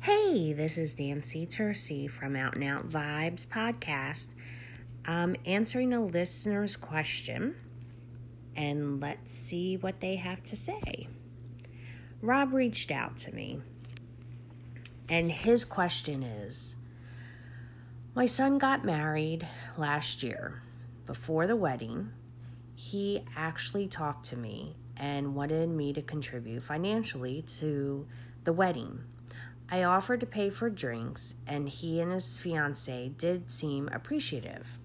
Hey, this is Nancy Tercy from Out and Out Vibes podcast. I'm answering a listener's question, and let's see what they have to say. Rob reached out to me, and his question is My son got married last year. Before the wedding, he actually talked to me and wanted me to contribute financially to the wedding. I offered to pay for drinks, and he and his fiance did seem appreciative.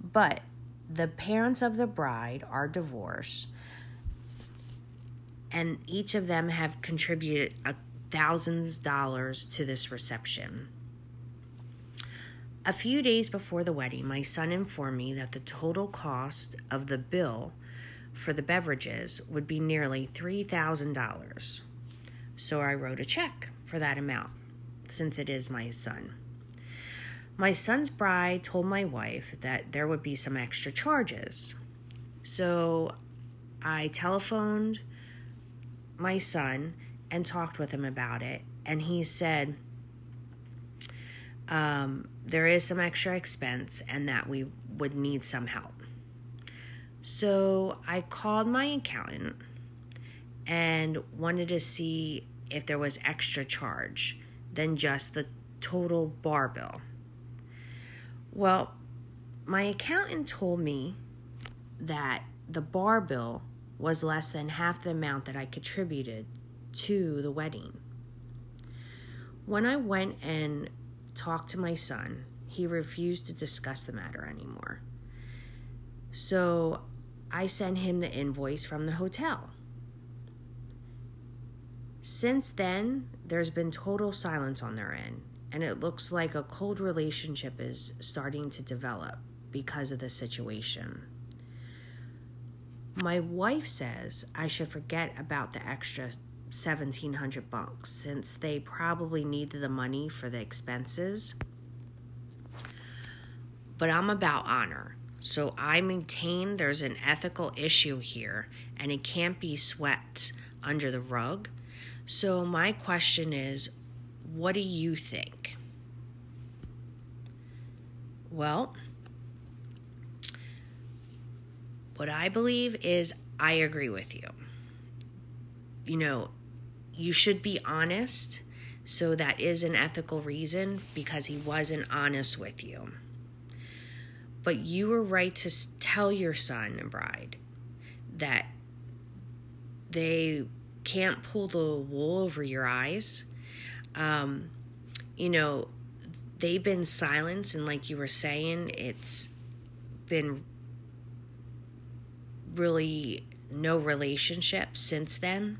But the parents of the bride are divorced, and each of them have contributed a thousands dollars to this reception. A few days before the wedding, my son informed me that the total cost of the bill for the beverages would be nearly $3,000. So I wrote a check for that amount, since it is my son. My son's bride told my wife that there would be some extra charges. So I telephoned my son and talked with him about it, and he said um, there is some extra expense and that we would need some help. So I called my accountant and wanted to see if there was extra charge than just the total bar bill. Well, my accountant told me that the bar bill was less than half the amount that I contributed to the wedding. When I went and talked to my son, he refused to discuss the matter anymore. So I sent him the invoice from the hotel. Since then, there's been total silence on their end, and it looks like a cold relationship is starting to develop because of the situation. My wife says I should forget about the extra 1700 bucks since they probably needed the money for the expenses. But I'm about honor. So I maintain there's an ethical issue here and it can't be swept under the rug so, my question is what do you think? Well, what I believe is I agree with you. You know, you should be honest. So that is an ethical reason because he wasn't honest with you. But you were right to tell your son and bride that they can't pull the wool over your eyes. Um, you know, they've been silent, and like you were saying, it's been really no relationship since then.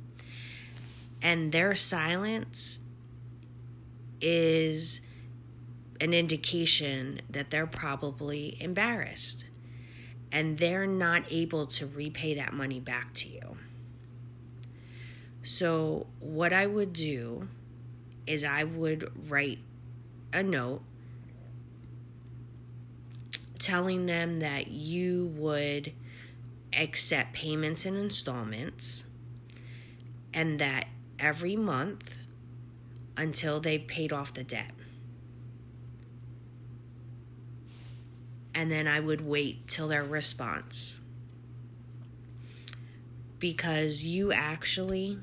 And their silence is an indication that they're probably embarrassed and they're not able to repay that money back to you. So, what I would do is I would write a note telling them that you would accept payments and installments and that every month until they paid off the debt. And then I would wait till their response. Because you actually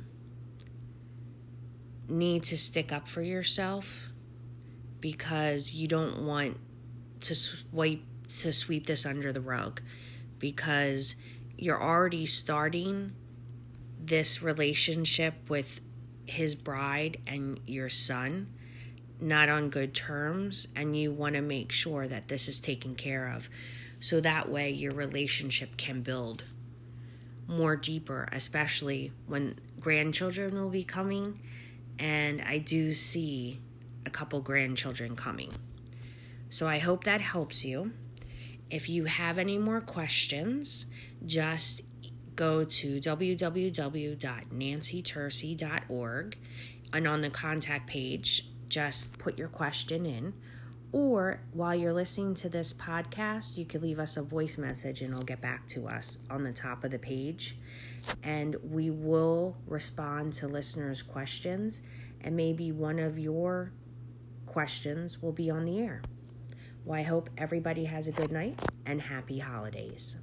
need to stick up for yourself because you don't want to swipe to sweep this under the rug because you're already starting this relationship with his bride and your son not on good terms and you want to make sure that this is taken care of. So that way your relationship can build more deeper especially when grandchildren will be coming and I do see a couple grandchildren coming. So I hope that helps you. If you have any more questions, just go to www.nancytercy.org and on the contact page, just put your question in. Or while you're listening to this podcast, you could leave us a voice message and it'll get back to us on the top of the page. And we will respond to listeners' questions. And maybe one of your questions will be on the air. Well, I hope everybody has a good night and happy holidays.